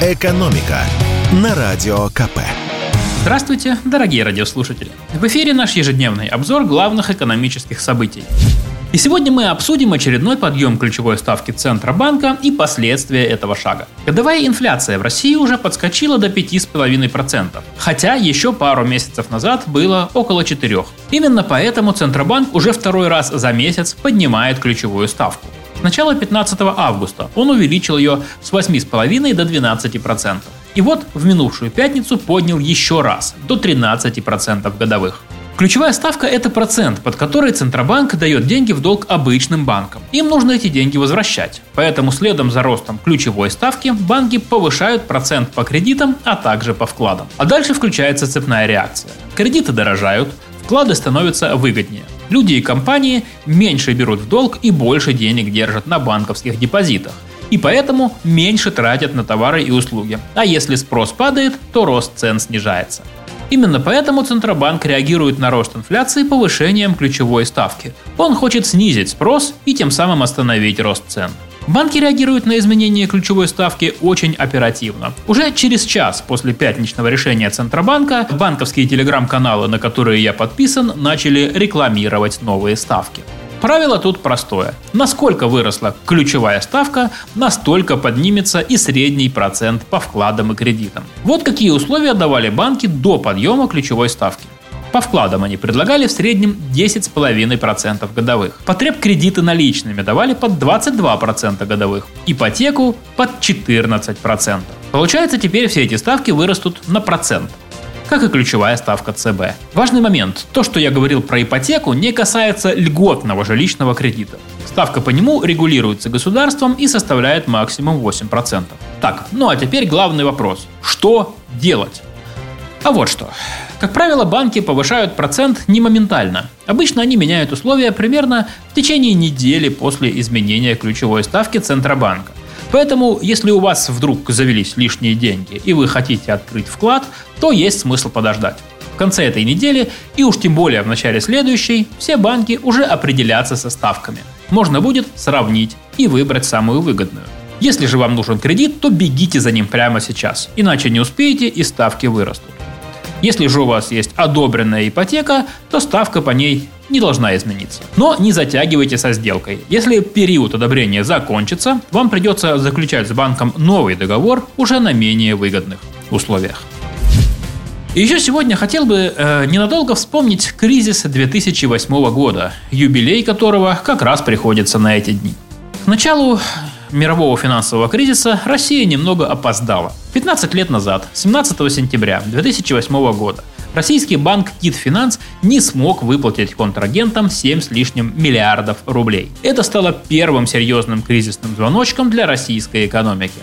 «Экономика» на Радио КП. Здравствуйте, дорогие радиослушатели! В эфире наш ежедневный обзор главных экономических событий. И сегодня мы обсудим очередной подъем ключевой ставки Центробанка и последствия этого шага. Годовая инфляция в России уже подскочила до 5,5%, хотя еще пару месяцев назад было около 4%. Именно поэтому Центробанк уже второй раз за месяц поднимает ключевую ставку. С начала 15 августа он увеличил ее с 8,5 до 12%. И вот в минувшую пятницу поднял еще раз, до 13% годовых. Ключевая ставка – это процент, под который Центробанк дает деньги в долг обычным банкам. Им нужно эти деньги возвращать. Поэтому следом за ростом ключевой ставки банки повышают процент по кредитам, а также по вкладам. А дальше включается цепная реакция. Кредиты дорожают, вклады становятся выгоднее. Люди и компании меньше берут в долг и больше денег держат на банковских депозитах. И поэтому меньше тратят на товары и услуги. А если спрос падает, то рост цен снижается. Именно поэтому Центробанк реагирует на рост инфляции повышением ключевой ставки. Он хочет снизить спрос и тем самым остановить рост цен. Банки реагируют на изменение ключевой ставки очень оперативно. Уже через час после пятничного решения Центробанка банковские телеграм-каналы, на которые я подписан, начали рекламировать новые ставки. Правило тут простое. Насколько выросла ключевая ставка, настолько поднимется и средний процент по вкладам и кредитам. Вот какие условия давали банки до подъема ключевой ставки. По вкладам они предлагали в среднем 10,5% годовых. Потреб кредиты наличными давали под 22% годовых. Ипотеку под 14%. Получается, теперь все эти ставки вырастут на процент как и ключевая ставка ЦБ. Важный момент. То, что я говорил про ипотеку, не касается льготного жилищного кредита. Ставка по нему регулируется государством и составляет максимум 8%. Так, ну а теперь главный вопрос. Что делать? А вот что. Как правило, банки повышают процент не моментально. Обычно они меняют условия примерно в течение недели после изменения ключевой ставки Центробанка. Поэтому, если у вас вдруг завелись лишние деньги и вы хотите открыть вклад, то есть смысл подождать. В конце этой недели и уж тем более в начале следующей все банки уже определятся со ставками. Можно будет сравнить и выбрать самую выгодную. Если же вам нужен кредит, то бегите за ним прямо сейчас, иначе не успеете и ставки вырастут. Если же у вас есть одобренная ипотека, то ставка по ней не должна измениться. Но не затягивайте со сделкой. Если период одобрения закончится, вам придется заключать с банком новый договор уже на менее выгодных условиях. И еще сегодня хотел бы э, ненадолго вспомнить кризис 2008 года, юбилей которого как раз приходится на эти дни. К началу мирового финансового кризиса Россия немного опоздала. 15 лет назад, 17 сентября 2008 года, российский банк Китфинанс не смог выплатить контрагентам 7 с лишним миллиардов рублей. Это стало первым серьезным кризисным звоночком для российской экономики.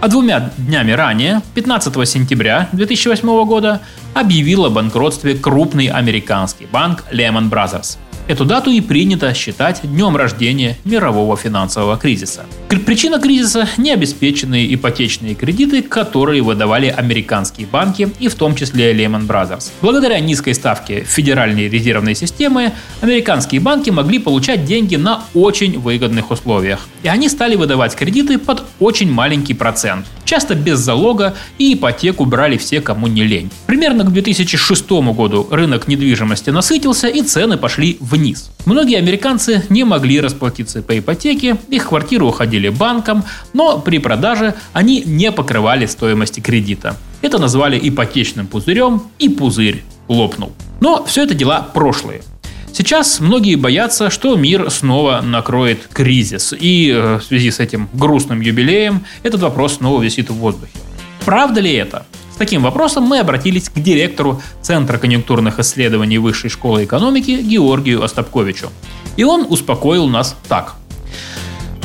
А двумя днями ранее, 15 сентября 2008 года, объявил о банкротстве крупный американский банк Lehman Brothers – Эту дату и принято считать днем рождения мирового финансового кризиса. Причина кризиса – необеспеченные ипотечные кредиты, которые выдавали американские банки и в том числе Lehman Brothers. Благодаря низкой ставке Федеральной резервной системы американские банки могли получать деньги на очень выгодных условиях. И они стали выдавать кредиты под очень маленький процент, часто без залога и ипотеку брали все, кому не лень. Примерно к 2006 году рынок недвижимости насытился и цены пошли в вниз. Многие американцы не могли расплатиться по ипотеке, их квартиры уходили банкам, но при продаже они не покрывали стоимости кредита. Это назвали ипотечным пузырем, и пузырь лопнул. Но все это дела прошлые. Сейчас многие боятся, что мир снова накроет кризис, и э, в связи с этим грустным юбилеем этот вопрос снова висит в воздухе. Правда ли это? С таким вопросом мы обратились к директору Центра конъюнктурных исследований Высшей школы экономики Георгию Остапковичу. И он успокоил нас так.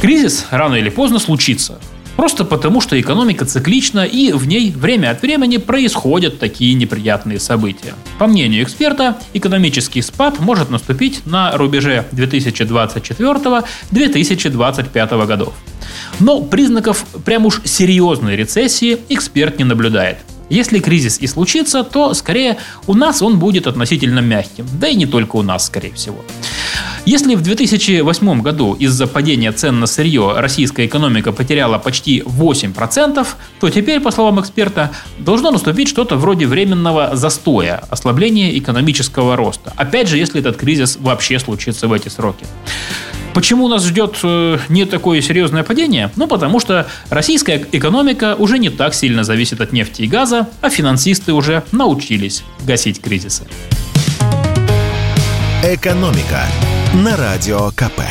Кризис рано или поздно случится. Просто потому, что экономика циклична и в ней время от времени происходят такие неприятные события. По мнению эксперта, экономический спад может наступить на рубеже 2024-2025 годов. Но признаков прям уж серьезной рецессии эксперт не наблюдает. Если кризис и случится, то скорее у нас он будет относительно мягким. Да и не только у нас, скорее всего. Если в 2008 году из-за падения цен на сырье российская экономика потеряла почти 8%, то теперь, по словам эксперта, должно наступить что-то вроде временного застоя, ослабления экономического роста. Опять же, если этот кризис вообще случится в эти сроки. Почему нас ждет э, не такое серьезное падение? Ну, потому что российская экономика уже не так сильно зависит от нефти и газа, а финансисты уже научились гасить кризисы. «Экономика» на Радио КП.